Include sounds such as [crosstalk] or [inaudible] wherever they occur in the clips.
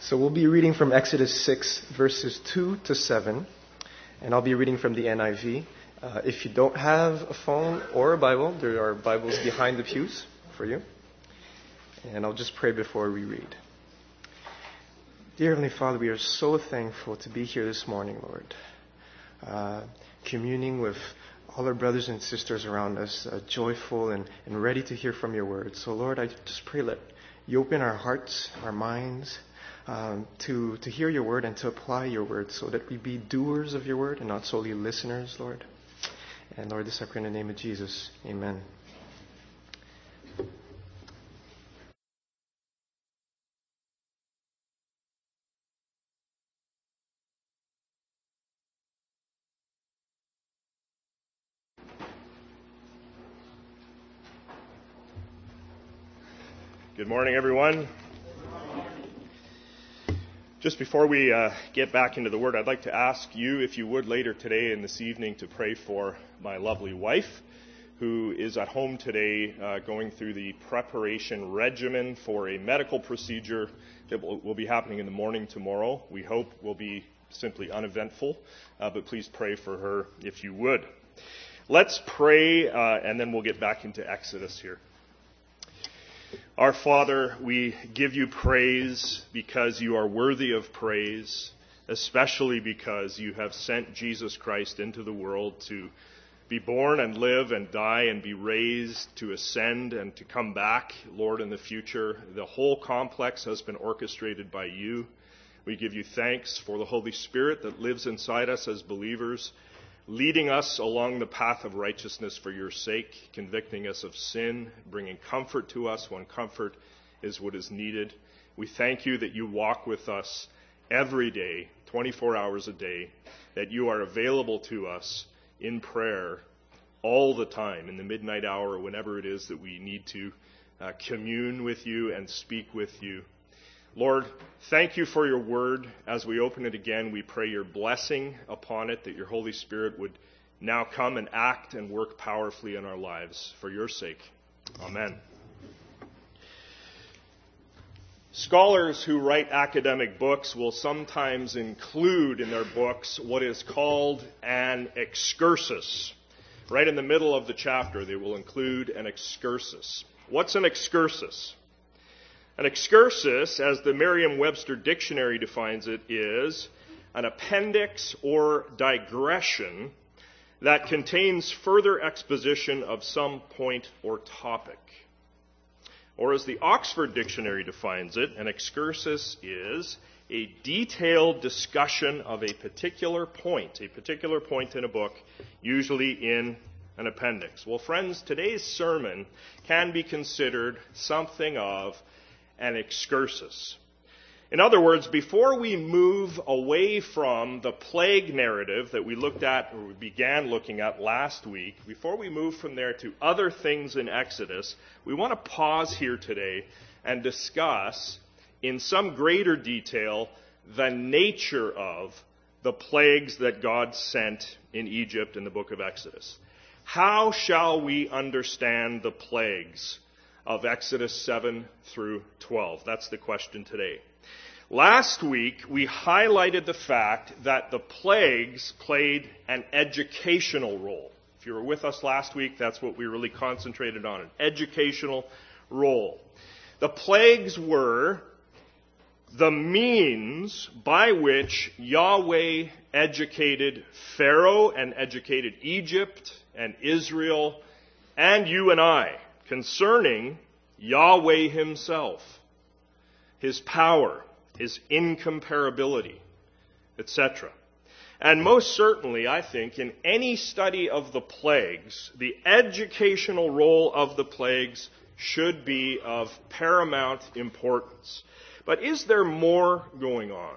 So we'll be reading from Exodus 6, verses 2 to 7, and I'll be reading from the NIV. Uh, if you don't have a phone or a Bible, there are Bibles behind the pews for you. And I'll just pray before we read. Dear Heavenly Father, we are so thankful to be here this morning, Lord, uh, communing with all our brothers and sisters around us, uh, joyful and, and ready to hear from your word. So, Lord, I just pray that you open our hearts, our minds, um, to, to hear your word and to apply your word so that we be doers of your word and not solely listeners, Lord. And Lord, this I pray in the name of Jesus. Amen. Good morning, everyone. Just before we uh, get back into the Word, I'd like to ask you, if you would, later today and this evening, to pray for my lovely wife, who is at home today uh, going through the preparation regimen for a medical procedure that will, will, be happening in the morning tomorrow. We hope will be simply uneventful, uh, but please pray for her if you would. Let's pray, uh, and then we'll get back into Exodus here. Our Father, we give you praise because you are worthy of praise, especially because you have sent Jesus Christ into the world to be born and live and die and be raised, to ascend and to come back, Lord, in the future. The whole complex has been orchestrated by you. We give you thanks for the Holy Spirit that lives inside us as believers leading us along the path of righteousness for your sake, convicting us of sin, bringing comfort to us when comfort is what is needed. We thank you that you walk with us every day, 24 hours a day, that you are available to us in prayer all the time, in the midnight hour, whenever it is that we need to uh, commune with you and speak with you. Lord, thank you for your word. As we open it again, we pray your blessing upon it, that your Holy Spirit would now come and act and work powerfully in our lives for your sake. Amen. Scholars who write academic books will sometimes include in their books what is called an excursus. Right in the middle of the chapter, they will include an excursus. What's an excursus? An excursus, as the Merriam Webster Dictionary defines it, is an appendix or digression that contains further exposition of some point or topic. Or, as the Oxford Dictionary defines it, an excursus is a detailed discussion of a particular point, a particular point in a book, usually in an appendix. Well, friends, today's sermon can be considered something of an excursus. In other words, before we move away from the plague narrative that we looked at, or we began looking at last week, before we move from there to other things in Exodus, we want to pause here today and discuss in some greater detail the nature of the plagues that God sent in Egypt in the book of Exodus. How shall we understand the plagues of Exodus 7 through 12? That's the question today. Last week, we highlighted the fact that the plagues played an educational role. If you were with us last week, that's what we really concentrated on an educational role. The plagues were the means by which Yahweh educated Pharaoh and educated Egypt and Israel and you and I concerning Yahweh Himself, His power, His incomparability, etc. And most certainly, I think, in any study of the plagues, the educational role of the plagues should be of paramount importance. But is there more going on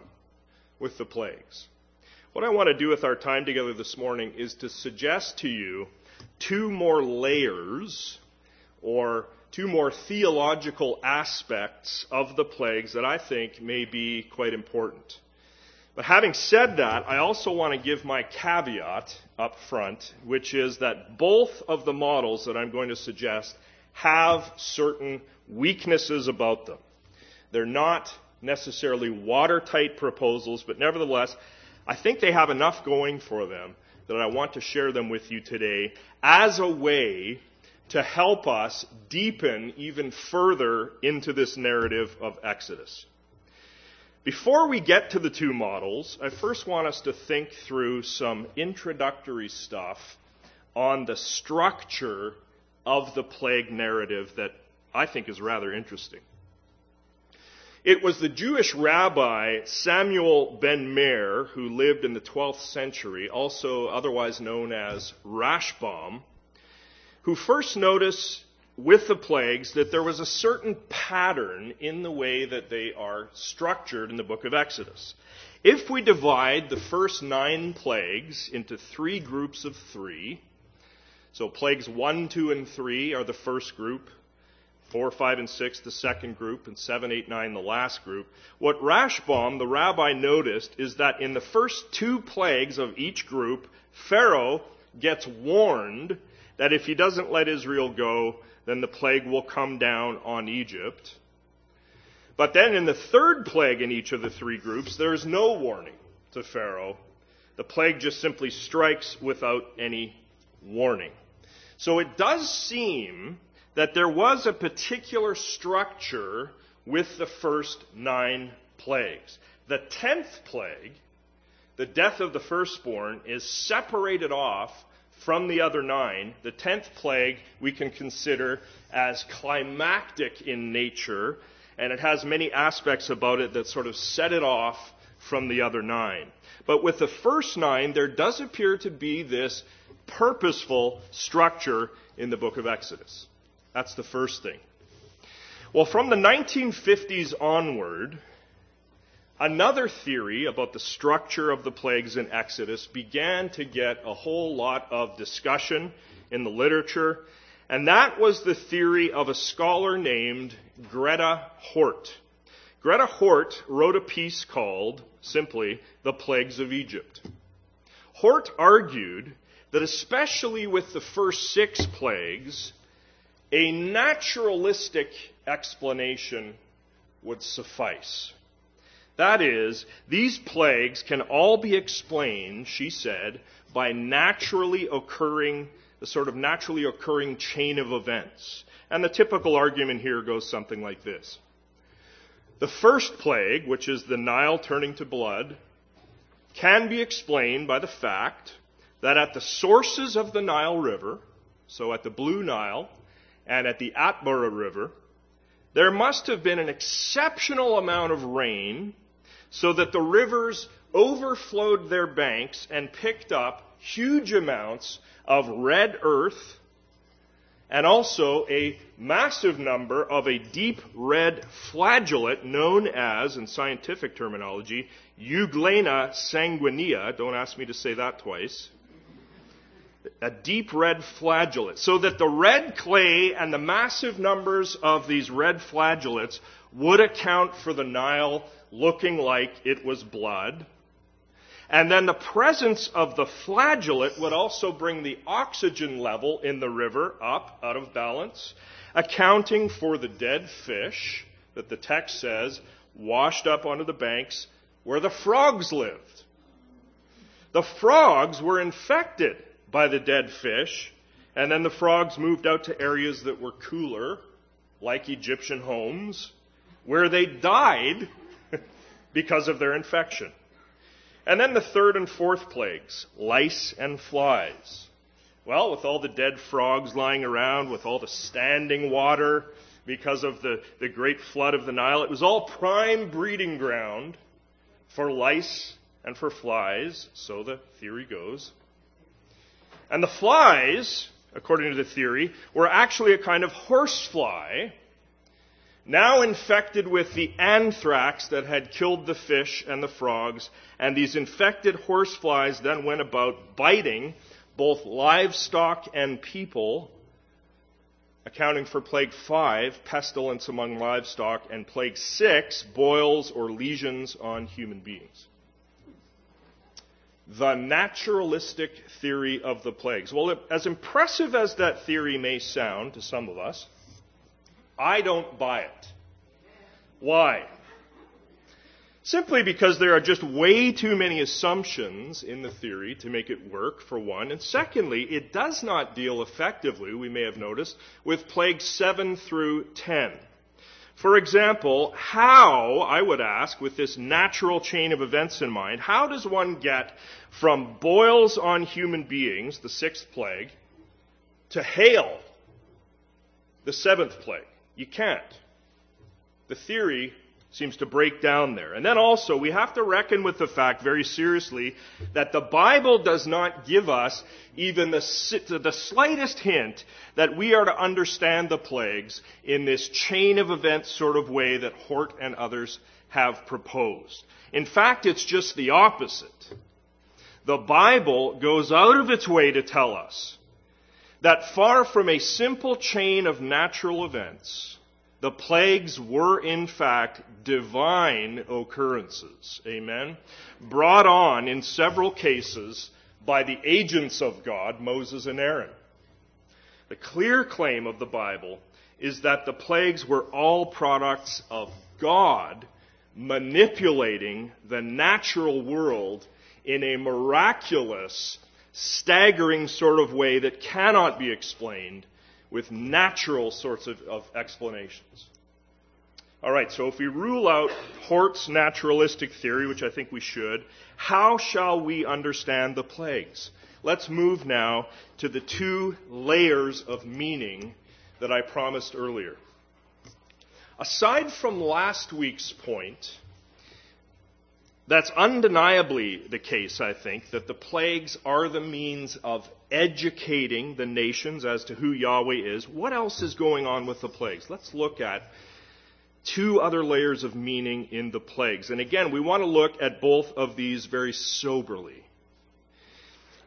with the plagues? What I want to do with our time together this morning is to suggest to you two more layers or two more theological aspects of the plagues that I think may be quite important. But having said that, I also want to give my caveat up front, which is that both of the models that I'm going to suggest have certain weaknesses about them. They're not necessarily watertight proposals, but nevertheless, I think they have enough going for them that I want to share them with you today as a way to help us deepen even further into this narrative of Exodus. Before we get to the two models, I first want us to think through some introductory stuff on the structure of the plague narrative that I think is rather interesting. It was the Jewish rabbi Samuel ben Meir, who lived in the 12th century, also otherwise known as Rashbam, who first noticed with the plagues that there was a certain pattern in the way that they are structured in the book of Exodus. If we divide the first nine plagues into three groups of three, so plagues 1, 2, and 3 are the first group, 4, 5, and 6 the second group, and 7, 8, 9 the last group. What Rashbam, the rabbi, noticed is that in the first two plagues of each group, Pharaoh gets warned that if he doesn't let Israel go, then the plague will come down on Egypt. But then in the third plague in each of the three groups, there is no warning to Pharaoh. The plague just simply strikes without any warning. So it does seem that there was a particular structure with the first nine plagues. The tenth plague, the death of the firstborn, is separated off from the other nine. The tenth plague we can consider as climactic in nature, and it has many aspects about it that sort of set it off from the other nine. But with the first nine, there does appear to be this purposeful structure in the book of Exodus. That's the first thing. Well, from the 1950s onward, another theory about the structure of the plagues in Exodus began to get a whole lot of discussion in the literature, and that was the theory of a scholar named Greta Hort. Greta Hort wrote a piece called, simply, The Plagues of Egypt. Hort argued that especially with the first six plagues, a naturalistic explanation would suffice. That is, these plagues can all be explained, she said, by naturally occurring, the sort of naturally occurring chain of events. And the typical argument here goes something like this. The first plague, which is the Nile turning to blood, can be explained by the fact that at the sources of the Nile River, so at the Blue Nile and at the Atbara River, there must have been an exceptional amount of rain so that the rivers overflowed their banks and picked up huge amounts of red earth and also a massive number of a deep red flagellate known as, in scientific terminology, Euglena sanguinea. Don't ask me to say that twice a deep red flagellate, so that the red clay and the massive numbers of these red flagellates would account for the Nile looking like it was blood. And then the presence of the flagellate would also bring the oxygen level in the river up out of balance, accounting for the dead fish that the text says washed up onto the banks where the frogs lived. The frogs were infected by the dead fish, and then the frogs moved out to areas that were cooler, like Egyptian homes, where they died because of their infection. And then the third and fourth plagues, lice and flies. Well, with all the dead frogs lying around, with all the standing water because of the, the great flood of the Nile, it was all prime breeding ground for lice and for flies, so the theory goes. And the flies, according to the theory, were actually a kind of horsefly, now infected with the anthrax that had killed the fish and the frogs. And these infected horseflies then went about biting both livestock and people, accounting for plague five, pestilence among livestock, and plague six, boils or lesions on human beings the naturalistic theory of the plagues. Well, as impressive as that theory may sound to some of us, I don't buy it. Why? Simply because there are just way too many assumptions in the theory to make it work, for one. And secondly, it does not deal effectively, we may have noticed, with plagues 7 through 10. For example, how, I would ask, with this natural chain of events in mind, how does one get from boils on human beings, the sixth plague, to hail, the seventh plague? You can't. The theory seems to break down there. And then also, we have to reckon with the fact very seriously that the Bible does not give us even the, the slightest hint that we are to understand the plagues in this chain of events sort of way that Hort and others have proposed. In fact, it's just the opposite. The Bible goes out of its way to tell us that far from a simple chain of natural events, the plagues were in fact divine occurrences. Amen. Brought on in several cases by the agents of God, Moses and Aaron. The clear claim of the Bible is that the plagues were all products of God manipulating the natural world in a miraculous, staggering sort of way that cannot be explained with natural sorts of, of explanations. All right, so if we rule out Hort's naturalistic theory, which I think we should, how shall we understand the plagues? Let's move now to the two layers of meaning that I promised earlier. Aside from last week's point, that's undeniably the case, I think, that the plagues are the means of educating the nations as to who Yahweh is. What else is going on with the plagues? Let's look at two other layers of meaning in the plagues. And again, we want to look at both of these very soberly.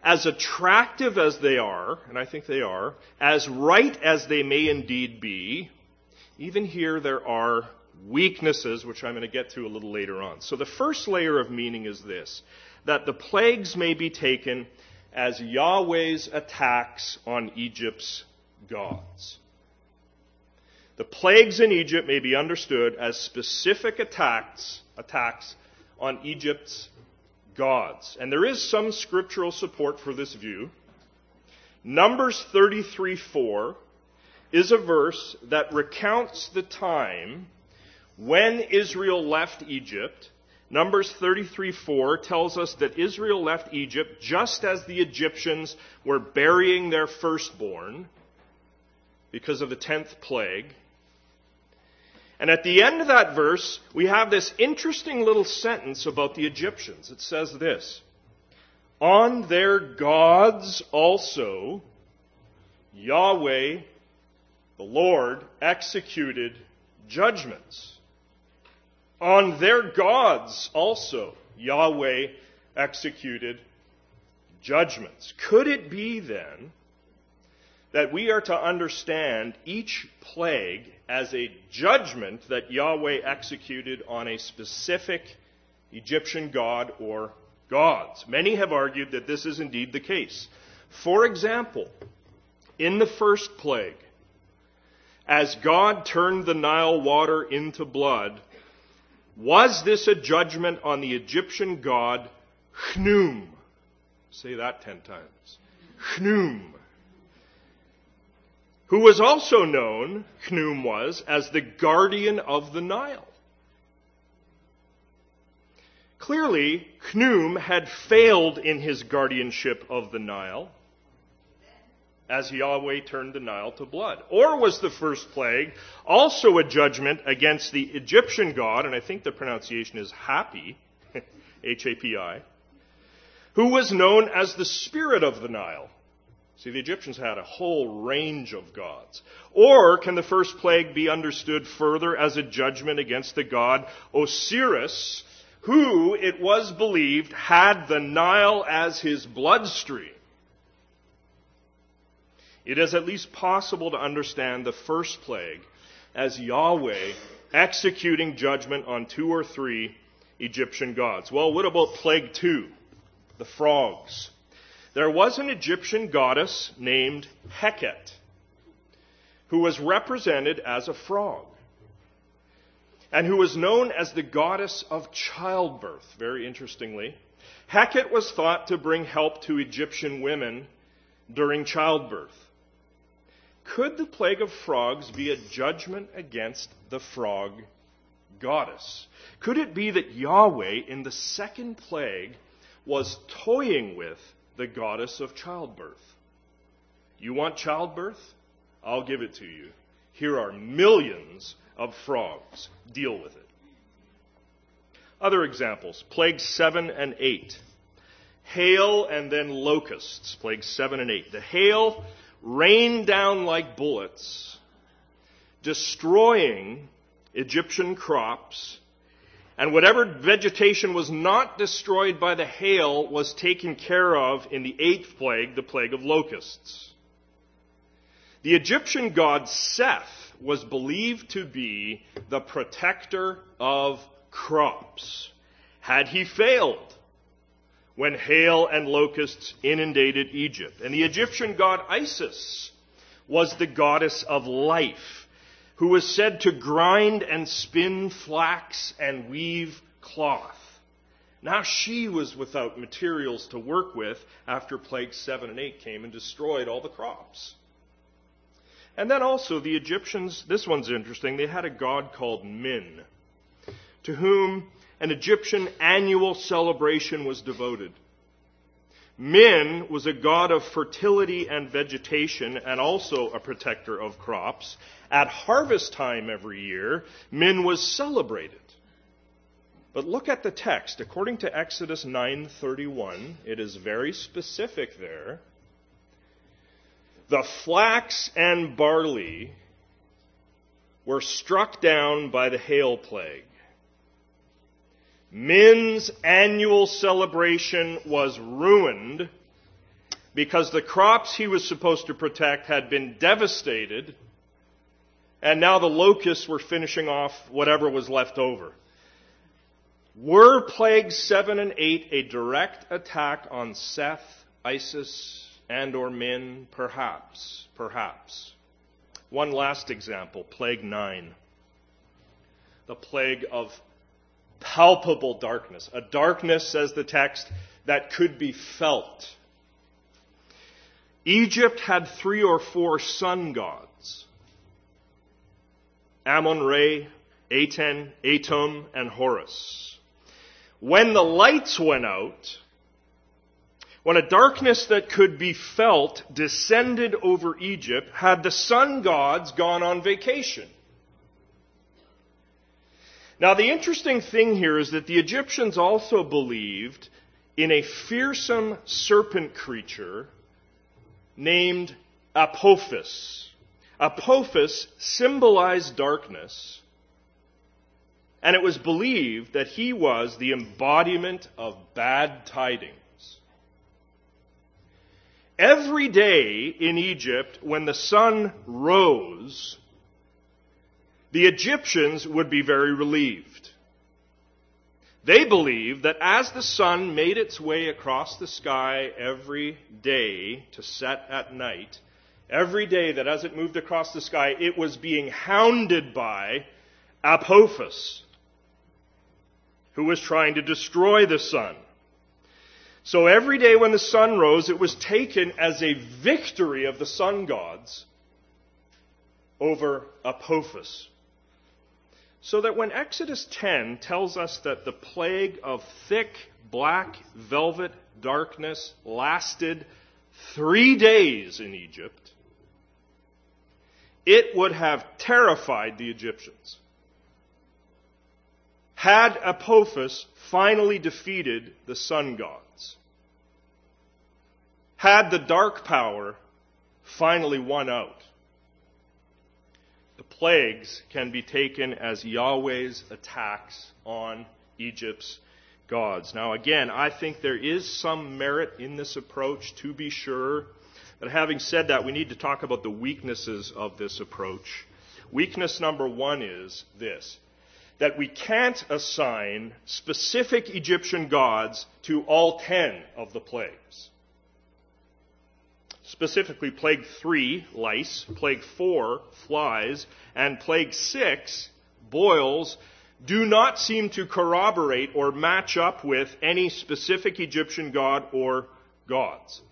As attractive as they are, and I think they are, as right as they may indeed be, even here there are weaknesses, which I'm going to get to a little later on. So the first layer of meaning is this that the plagues may be taken as Yahweh's attacks on Egypt's gods. The plagues in Egypt may be understood as specific attacks, attacks on Egypt's gods. And there is some scriptural support for this view. Numbers 33:4 is a verse that recounts the time when Israel left Egypt. Numbers 33:4 tells us that Israel left Egypt just as the Egyptians were burying their firstborn because of the 10th plague. And at the end of that verse, we have this interesting little sentence about the Egyptians. It says this On their gods also, Yahweh, the Lord, executed judgments. On their gods also, Yahweh executed judgments. Could it be then that we are to understand each plague as a judgment that Yahweh executed on a specific Egyptian god or gods. Many have argued that this is indeed the case. For example, in the first plague, as God turned the Nile water into blood, was this a judgment on the Egyptian god Khnum? Say that ten times. Khnum who was also known, Khnum was, as the guardian of the Nile. Clearly, Khnum had failed in his guardianship of the Nile as Yahweh turned the Nile to blood. Or was the first plague also a judgment against the Egyptian god, and I think the pronunciation is Happy, [laughs] H A P I, who was known as the spirit of the Nile? See, the Egyptians had a whole range of gods. Or can the first plague be understood further as a judgment against the god Osiris, who, it was believed, had the Nile as his bloodstream? It is at least possible to understand the first plague as Yahweh executing judgment on two or three Egyptian gods. Well, what about plague two? The frogs. There was an Egyptian goddess named Heket who was represented as a frog. and who was known as the goddess of childbirth, very interestingly. Heket was thought to bring help to Egyptian women during childbirth. Could the plague of frogs be a judgment against the frog goddess? Could it be that Yahweh, in the second plague, was toying with the goddess of childbirth? You want childbirth? I'll give it to you. Here are millions of frogs. Deal with it. Other examples plague 7 and 8. Hail and then locusts, plagues 7 and 8. The hail rained down like bullets, destroying Egyptian crops, and whatever vegetation was not destroyed by the hail was taken care of in the eighth plague, the plague of locusts. The Egyptian god Seth was believed to be the protector of crops. Had he failed, when hail and locusts inundated Egypt. And the Egyptian god Isis was the goddess of life, who was said to grind and spin flax and weave cloth. Now she was without materials to work with after plagues 7 and 8 came and destroyed all the crops. And then also the Egyptians, this one's interesting, they had a god called Min, to whom an Egyptian annual celebration was devoted. Min was a god of fertility and vegetation and also a protector of crops. At harvest time every year, Min was celebrated. But look at the text. According to Exodus 9:31, it is very specific there. The flax and barley were struck down by the hail plague. Min's annual celebration was ruined because the crops he was supposed to protect had been devastated, and now the locusts were finishing off whatever was left over. Were plagues 7 and 8 a direct attack on Seth, Isis, and or Min? Perhaps. Perhaps. One last example, plague 9. The plague of palpable darkness. A darkness, says the text, that could be felt. Egypt had three or four sun gods Ammon Re, Aten, Atum, and Horus. When the lights went out, when a darkness that could be felt descended over Egypt, had the sun gods gone on vacation? Now, the interesting thing here is that the Egyptians also believed in a fearsome serpent creature named Apophis. Apophis symbolized darkness, and it was believed that he was the embodiment of bad tidings. Every day in Egypt, when the sun rose, the Egyptians would be very relieved. They believed that as the sun made its way across the sky every day to set at night, every day that as it moved across the sky, it was being hounded by Apophis, who was trying to destroy the sun. So every day when the sun rose, it was taken as a victory of the sun gods over Apophis. So that when Exodus 10 tells us that the plague of thick black velvet darkness lasted three days in Egypt, it would have terrified the Egyptians. Had Apophis finally defeated the sun gods, had the dark power finally won out, plagues can be taken as Yahweh's attacks on Egypt's gods. Now, again, I think there is some merit in this approach, to be sure. But having said that, we need to talk about the weaknesses of this approach. Weakness number one is this that we can't assign specific Egyptian gods to all ten of the plagues specifically plague 3, lice, plague 4, flies, and plague 6, boils, do not seem to corroborate or match up with any specific Egyptian god or gods.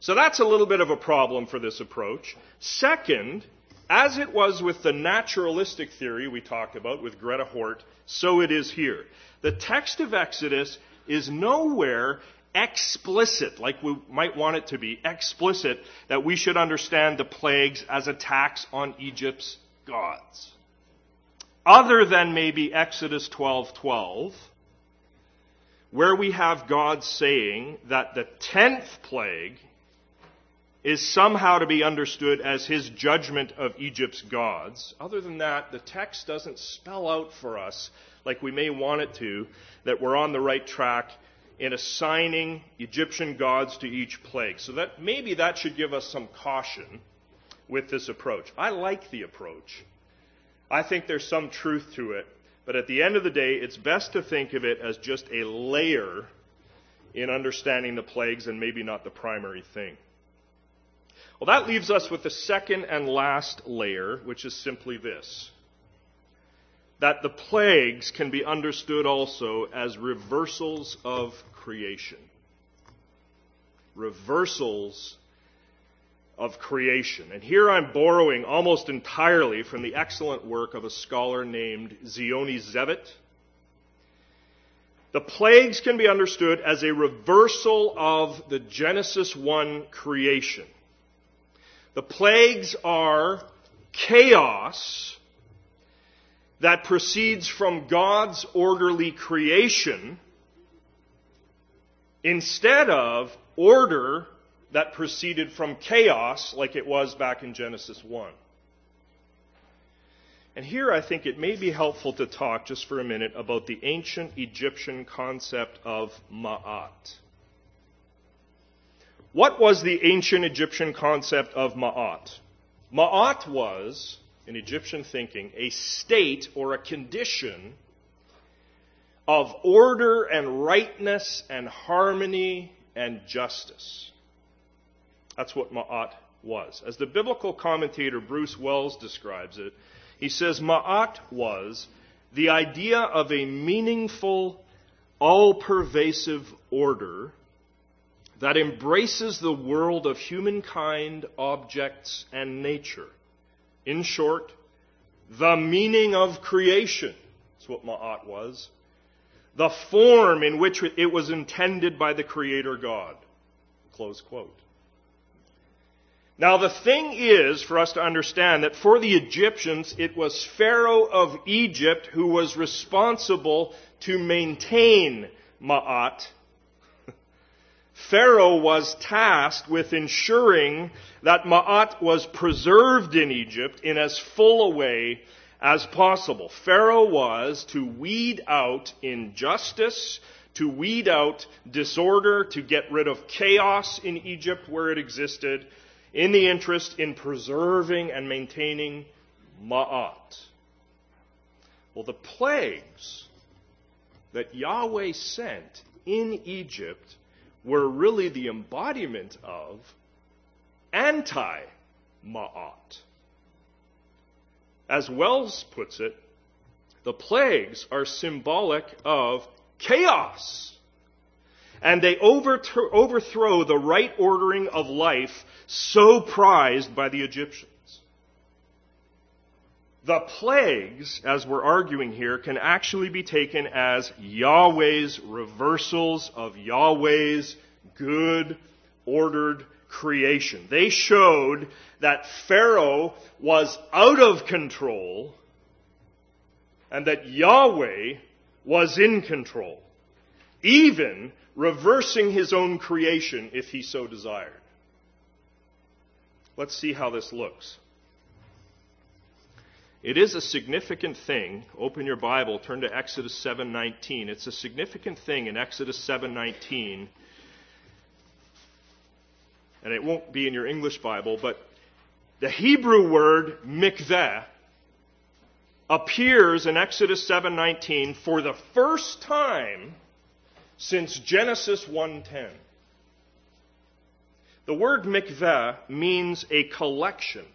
So that's a little bit of a problem for this approach. Second, as it was with the naturalistic theory we talked about with Greta Hort, so it is here. The text of Exodus is nowhere explicit, like we might want it to be, explicit that we should understand the plagues as attacks on Egypt's gods. Other than maybe Exodus 12:12, where we have God saying that the tenth plague is somehow to be understood as his judgment of Egypt's gods. Other than that, the text doesn't spell out for us, like we may want it to, that we're on the right track in assigning Egyptian gods to each plague. So that maybe that should give us some caution with this approach. I like the approach. I think there's some truth to it, but at the end of the day, it's best to think of it as just a layer in understanding the plagues and maybe not the primary thing. Well, that leaves us with the second and last layer, which is simply this that the plagues can be understood also as reversals of creation. Reversals of creation. And here I'm borrowing almost entirely from the excellent work of a scholar named Ziony Zevit. The plagues can be understood as a reversal of the Genesis 1 creation. The plagues are chaos that proceeds from God's orderly creation instead of order that proceeded from chaos like it was back in Genesis 1. And here I think it may be helpful to talk just for a minute about the ancient Egyptian concept of Ma'at. What was the ancient Egyptian concept of Ma'at? Ma'at was, in Egyptian thinking, a state or a condition of order and rightness and harmony and justice. That's what Ma'at was. As the biblical commentator Bruce Wells describes it, he says Ma'at was the idea of a meaningful, all pervasive order that embraces the world of humankind, objects, and nature. In short, the meaning of creation. That's what Ma'at was. The form in which it was intended by the Creator God. Close quote. Now, the thing is for us to understand that for the Egyptians, it was Pharaoh of Egypt who was responsible to maintain Ma'at Pharaoh was tasked with ensuring that Ma'at was preserved in Egypt in as full a way as possible. Pharaoh was to weed out injustice, to weed out disorder, to get rid of chaos in Egypt where it existed, in the interest in preserving and maintaining Ma'at. Well, the plagues that Yahweh sent in Egypt were really the embodiment of anti Ma'at. As Wells puts it, the plagues are symbolic of chaos. And they overthrow the right ordering of life so prized by the Egyptians. The plagues, as we're arguing here, can actually be taken as Yahweh's reversals of Yahweh's good, ordered creation. They showed that Pharaoh was out of control and that Yahweh was in control, even reversing his own creation if he so desired. Let's see how this looks. It is a significant thing. Open your Bible, turn to Exodus 7:19. It's a significant thing in Exodus 7:19. And it won't be in your English Bible, but the Hebrew word mikveh appears in Exodus 7:19 for the first time since Genesis 1:10. The word mikveh means a collection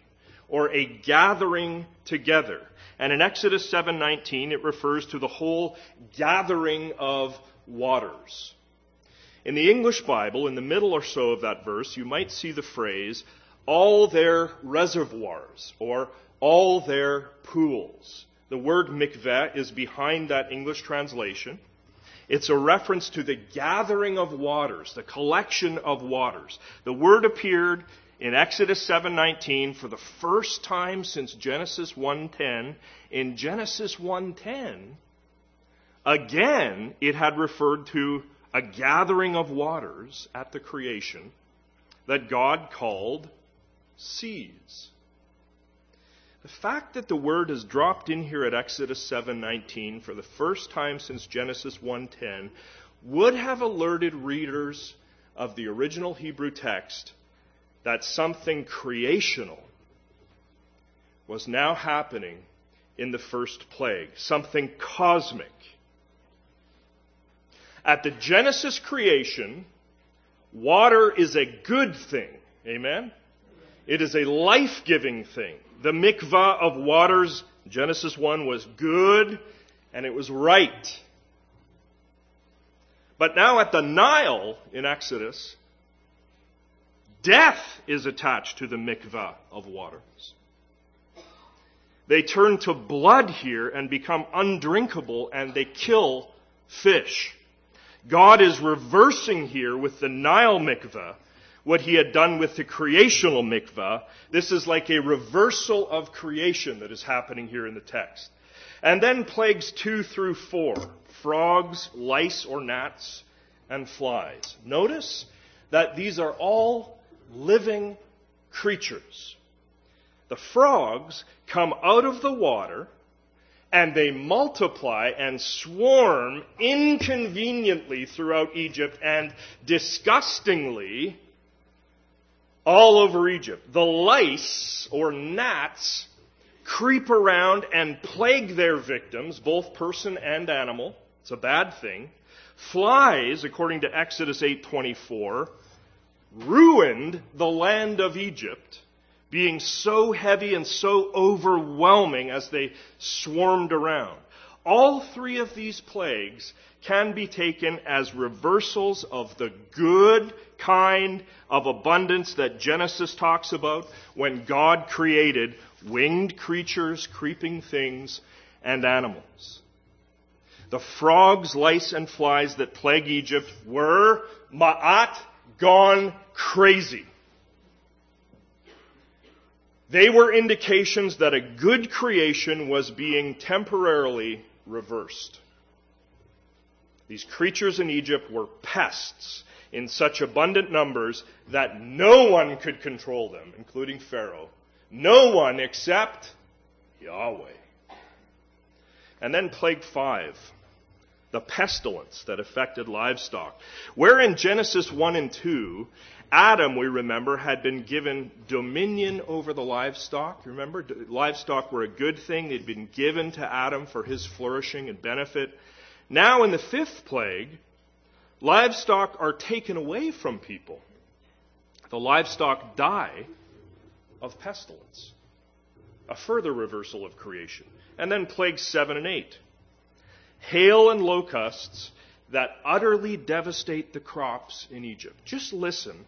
or a gathering together. And in Exodus 7:19 it refers to the whole gathering of waters. In the English Bible, in the middle or so of that verse, you might see the phrase, all their reservoirs, or all their pools. The word mikveh is behind that English translation. It's a reference to the gathering of waters, the collection of waters. The word appeared in Exodus 7:19 for the first time since Genesis 1:10. In Genesis 1:10, again it had referred to a gathering of waters at the creation that God called seas. The fact that the word is dropped in here at Exodus 7:19 for the first time since Genesis 1:10 would have alerted readers of the original Hebrew text that something creational was now happening in the first plague, something cosmic. At the Genesis creation, water is a good thing. Amen? It is a life giving thing. The mikvah of waters, Genesis 1, was good and it was right. But now at the Nile in Exodus, death is attached to the mikvah of waters. They turn to blood here and become undrinkable and they kill fish. God is reversing here with the Nile mikvah what he had done with the creational mikvah. This is like a reversal of creation that is happening here in the text. And then plagues two through four frogs, lice or gnats, and flies. Notice that these are all living creatures. The frogs come out of the water and they multiply and swarm inconveniently throughout Egypt and disgustingly all over Egypt. The lice or gnats creep around and plague their victims, both person and animal. It's a bad thing. Flies, according to Exodus 8:24, ruined the land of Egypt, being so heavy and so overwhelming as they swarmed around. All three of these plagues can be taken as reversals of the good kind of abundance that Genesis talks about when God created winged creatures, creeping things, and animals. The frogs, lice, and flies that plague Egypt were ma'at gone crazy. They were indications that a good creation was being temporarily reversed. These creatures in Egypt were pests in such abundant numbers that no one could control them, including Pharaoh. No one except Yahweh. And then plague five, the pestilence that affected livestock. Where in Genesis 1 and 2, Adam, we remember, had been given dominion over the livestock. Remember, livestock were a good thing. They'd been given to Adam for his flourishing and benefit. Now, in the fifth plague, livestock are taken away from people. The livestock die of pestilence. A further reversal of creation. And then plagues 7 and 8. Hail and locusts that utterly devastate the crops in Egypt. Just listen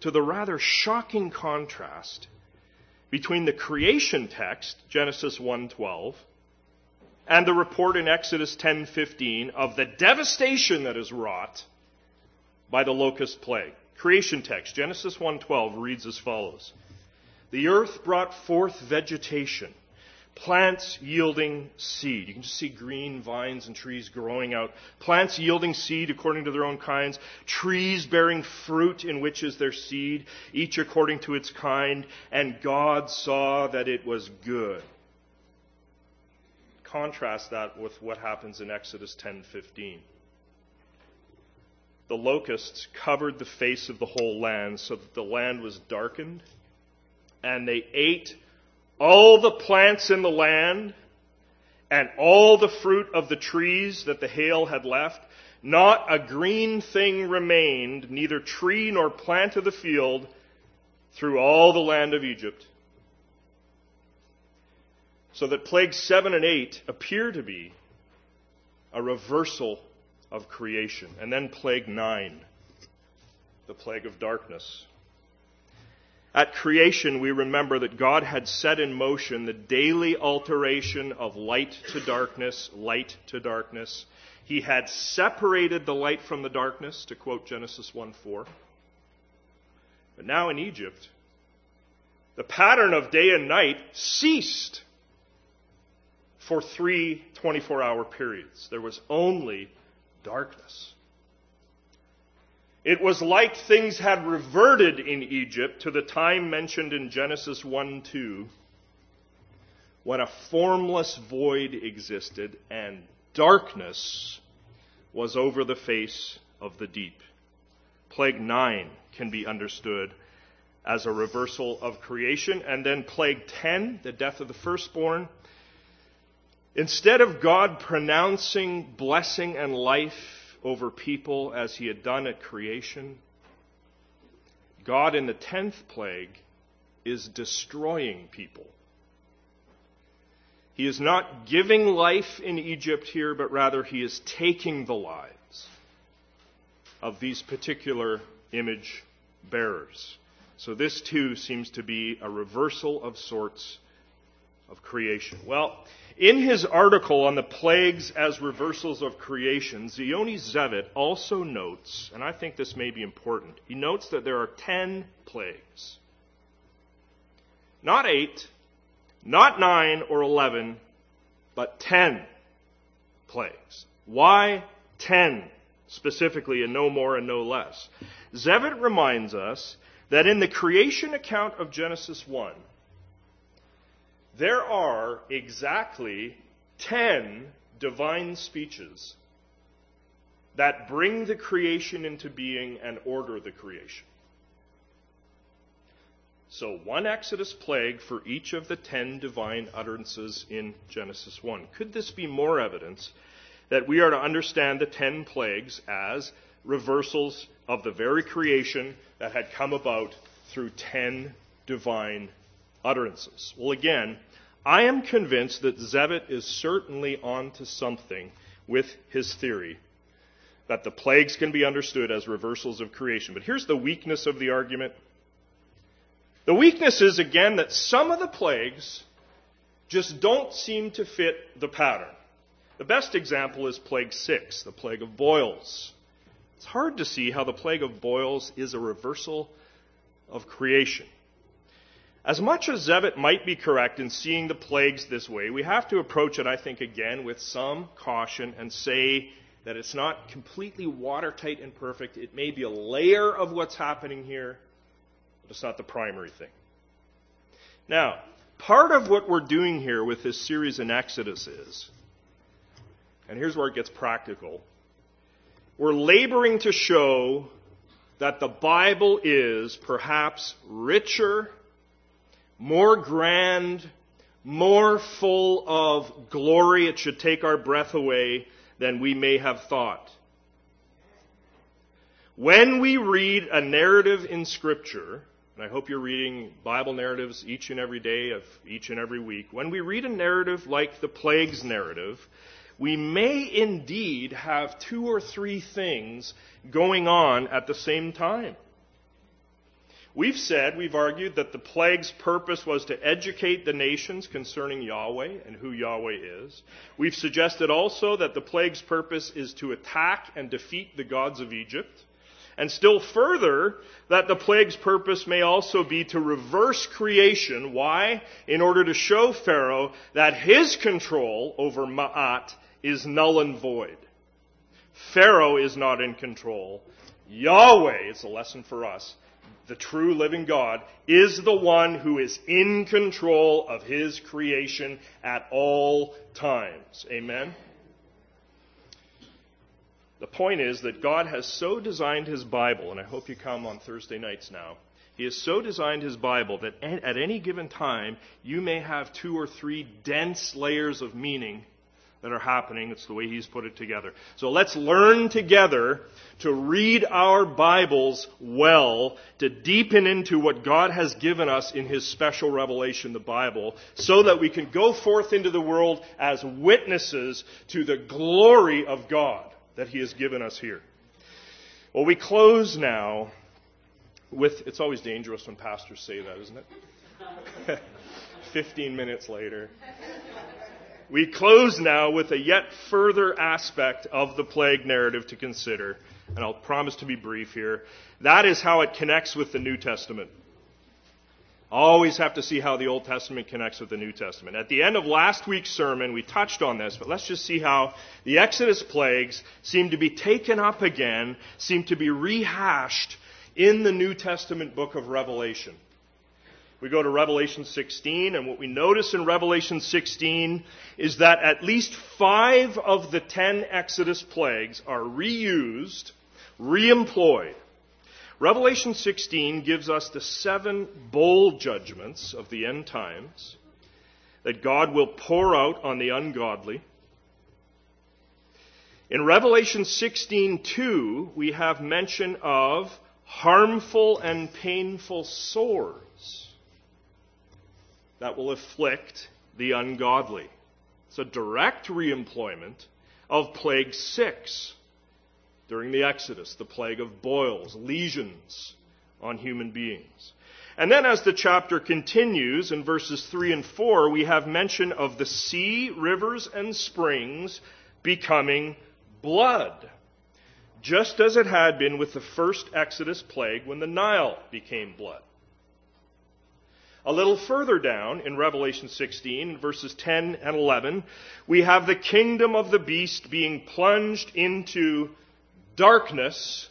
to the rather shocking contrast between the creation text, Genesis 1:12, and the report in Exodus 10:15 of the devastation that is wrought by the locust plague. Creation text Genesis 1:12 reads as follows: The earth brought forth vegetation, plants yielding seed. You can just see green vines and trees growing out. Plants yielding seed according to their own kinds, trees bearing fruit in which is their seed, each according to its kind, and God saw that it was good contrast that with what happens in Exodus 10:15. The locusts covered the face of the whole land so that the land was darkened, and they ate all the plants in the land and all the fruit of the trees that the hail had left. Not a green thing remained, neither tree nor plant of the field, through all the land of Egypt. So that plagues 7 and 8 appear to be a reversal of creation. And then plague 9, the plague of darkness. At creation, we remember that God had set in motion the daily alteration of light to darkness, light to darkness. He had separated the light from the darkness, to quote Genesis 1 4. But now in Egypt, the pattern of day and night ceased for three 24 hour periods. There was only darkness. It was like things had reverted in Egypt to the time mentioned in Genesis 1 2, when a formless void existed and darkness was over the face of the deep. Plague 9 can be understood as a reversal of creation. And then plague 10, the death of the firstborn, Instead of God pronouncing blessing and life over people as he had done at creation, God in the tenth plague is destroying people. He is not giving life in Egypt here, but rather he is taking the lives of these particular image bearers. So this too seems to be a reversal of sorts of creation. Well, in his article on the plagues as reversals of creation, Ziony Zevit also notes, and I think this may be important, he notes that there are ten plagues. Not eight, not nine or eleven, but ten plagues. Why ten specifically and no more and no less? Zevit reminds us that in the creation account of Genesis 1, there are exactly 10 divine speeches that bring the creation into being and order the creation. So, one Exodus plague for each of the 10 divine utterances in Genesis 1. Could this be more evidence that we are to understand the 10 plagues as reversals of the very creation that had come about through 10 divine utterances? Well, again, I am convinced that Zevit is certainly onto something with his theory that the plagues can be understood as reversals of creation. But here's the weakness of the argument. The weakness is, again, that some of the plagues just don't seem to fit the pattern. The best example is plague 6, the plague of boils. It's hard to see how the plague of boils is a reversal of creation. As much as Zevit might be correct in seeing the plagues this way, we have to approach it, I think, again with some caution and say that it's not completely watertight and perfect. It may be a layer of what's happening here, but it's not the primary thing. Now, part of what we're doing here with this series in Exodus is, and here's where it gets practical, we're laboring to show that the Bible is perhaps richer more grand, more full of glory. It should take our breath away than we may have thought. When we read a narrative in Scripture, and I hope you're reading Bible narratives each and every day of each and every week, when we read a narrative like the plagues narrative, we may indeed have two or three things going on at the same time. We've said, we've argued that the plague's purpose was to educate the nations concerning Yahweh and who Yahweh is. We've suggested also that the plague's purpose is to attack and defeat the gods of Egypt. And still further, that the plague's purpose may also be to reverse creation. Why? In order to show Pharaoh that his control over Ma'at is null and void. Pharaoh is not in control. Yahweh, is a lesson for us, the true living God, is the one who is in control of his creation at all times. Amen? The point is that God has so designed his Bible, and I hope you come on Thursday nights now. He has so designed his Bible that at any given time you may have two or three dense layers of meaning that are happening. It's the way He's put it together. So let's learn together to read our Bibles well, to deepen into what God has given us in His special revelation, the Bible, so that we can go forth into the world as witnesses to the glory of God that He has given us here. Well, we close now with, it's always dangerous when pastors say that, isn't it? [laughs] 15 minutes later. We close now with a yet further aspect of the plague narrative to consider, and I'll promise to be brief here. That is how it connects with the New Testament. Always have to see how the Old Testament connects with the New Testament. At the end of last week's sermon, we touched on this, but let's just see how the Exodus plagues seem to be taken up again, seem to be rehashed in the New Testament book of Revelation. We go to Revelation 16, and what we notice in Revelation 16 is that at least five of the ten Exodus plagues are reused, reemployed. Revelation 16 gives us the seven bowl judgments of the end times that God will pour out on the ungodly. In Revelation 16:2, we have mention of harmful and painful sores that will afflict the ungodly. It's a direct reemployment of plague six during the Exodus, the plague of boils, lesions on human beings. And then as the chapter continues in verses 3 and 4, we have mention of the sea, rivers, and springs becoming blood just as it had been with the first Exodus plague when the Nile became blood. A little further down in Revelation 16, verses 10 and 11, we have the kingdom of the beast being plunged into darkness,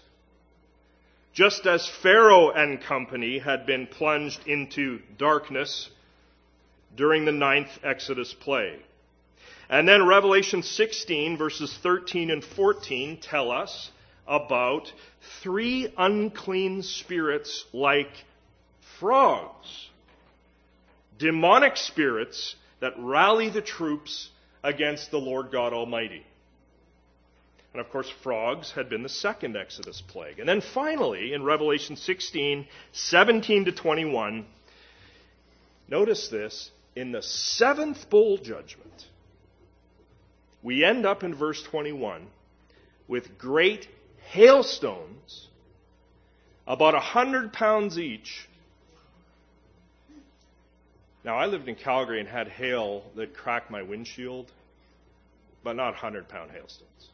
just as Pharaoh and company had been plunged into darkness during the ninth Exodus plague. And then Revelation 16, verses 13 and 14 tell us about three unclean spirits like frogs. Demonic spirits that rally the troops against the Lord God Almighty. And of course, frogs had been the second Exodus plague. And then finally, in Revelation 16, 17 to 21, notice this, in the seventh bowl judgment, we end up in verse 21 with great hailstones, about a hundred pounds each. Now, I lived in Calgary and had hail that cracked my windshield, but not 100 pound hailstones.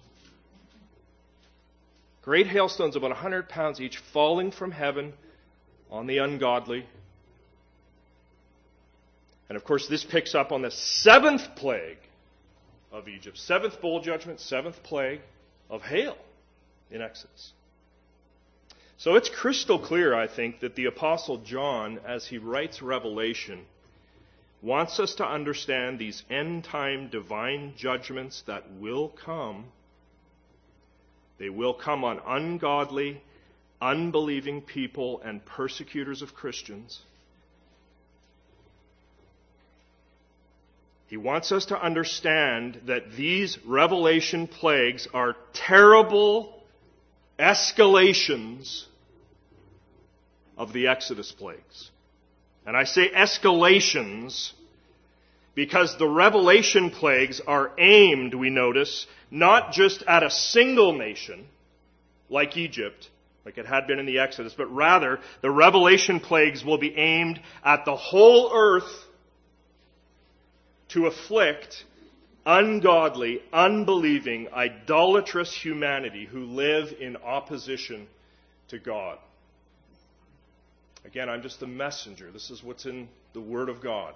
Great hailstones, about 100 pounds each, falling from heaven on the ungodly. And of course, this picks up on the seventh plague of Egypt. Seventh bowl judgment, seventh plague of hail in Exodus. So it's crystal clear, I think, that the Apostle John, as he writes Revelation, wants us to understand these end time divine judgments that will come. They will come on ungodly, unbelieving people and persecutors of Christians. He wants us to understand that these revelation plagues are terrible escalations of the Exodus plagues. And I say escalations because the revelation plagues are aimed, we notice, not just at a single nation, like Egypt, like it had been in the Exodus, but rather the revelation plagues will be aimed at the whole earth to afflict ungodly, unbelieving, idolatrous humanity who live in opposition to God. Again, I'm just a messenger. This is what's in the Word of God.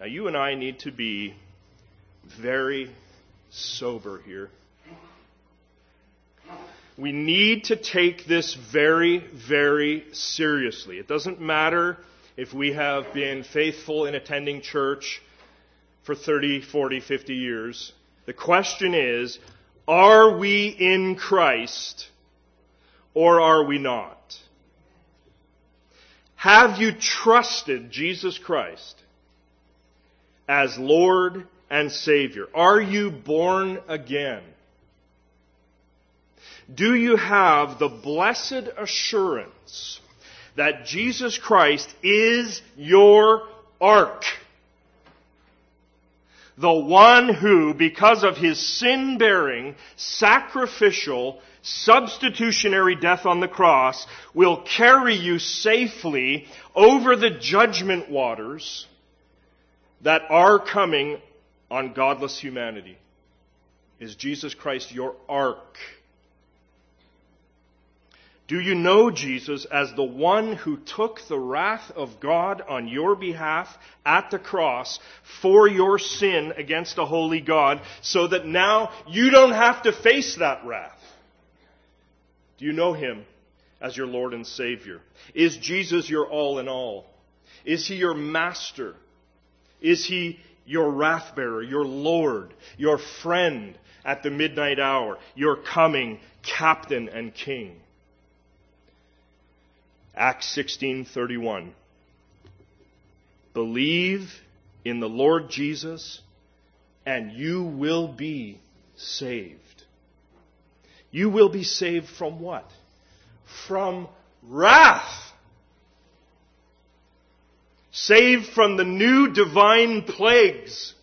Now, you and I need to be very sober here. We need to take this very, very seriously. It doesn't matter if we have been faithful in attending church for 30, 40, 50 years. The question is, are we in Christ or are we not? Have you trusted Jesus Christ as Lord and Savior? Are you born again? Do you have the blessed assurance that Jesus Christ is your ark? The one who, because of his sin bearing, sacrificial, substitutionary death on the cross, will carry you safely over the judgment waters that are coming on godless humanity. Is Jesus Christ your ark? Do you know Jesus as the one who took the wrath of God on your behalf at the cross for your sin against a holy God so that now you don't have to face that wrath? Do you know him as your Lord and Savior? Is Jesus your all in all? Is he your master? Is he your wrath bearer, your Lord, your friend at the midnight hour, your coming captain and king? Acts 16:31 Believe in the Lord Jesus and you will be saved. You will be saved from what? From wrath. Saved from the new divine plagues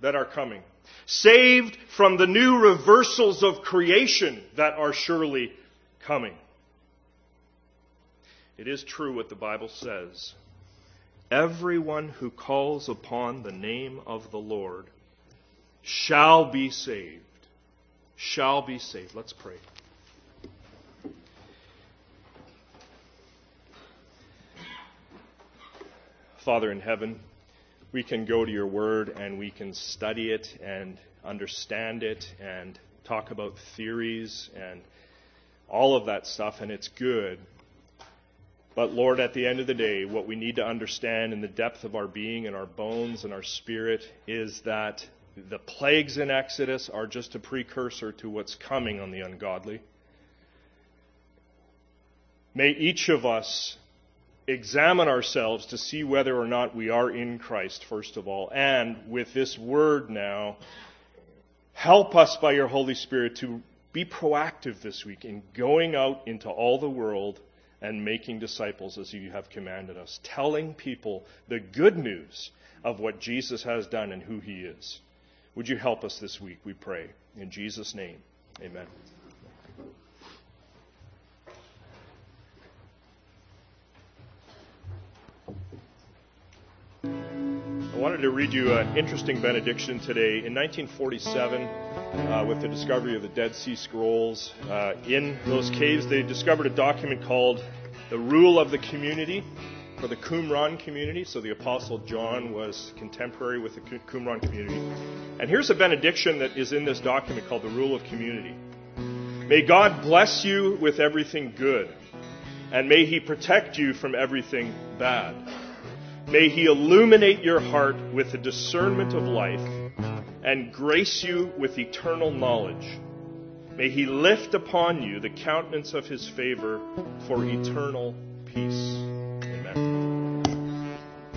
that are coming. Saved from the new reversals of creation that are surely coming. It is true what the Bible says. Everyone who calls upon the name of the Lord shall be saved. Shall be saved. Let's pray. Father in heaven, we can go to your word and we can study it and understand it and talk about theories and all of that stuff, and it's good. But Lord, at the end of the day, what we need to understand in the depth of our being and our bones and our spirit is that the plagues in Exodus are just a precursor to what's coming on the ungodly. May each of us examine ourselves to see whether or not we are in Christ, first of all, and with this word now, help us by your Holy Spirit to be proactive this week in going out into all the world and making disciples as you have commanded us, telling people the good news of what Jesus has done and who he is. Would you help us this week, we pray. In Jesus' name, amen. Wanted to read you an interesting benediction today. In 1947, uh, with the discovery of the Dead Sea Scrolls, uh, in those caves, they discovered a document called the Rule of the Community for the Qumran community. So the Apostle John was contemporary with the Qumran community. And here's a benediction that is in this document called the Rule of Community. May God bless you with everything good, and may He protect you from everything bad. May He illuminate your heart with the discernment of life and grace you with eternal knowledge. May He lift upon you the countenance of His favor for eternal peace.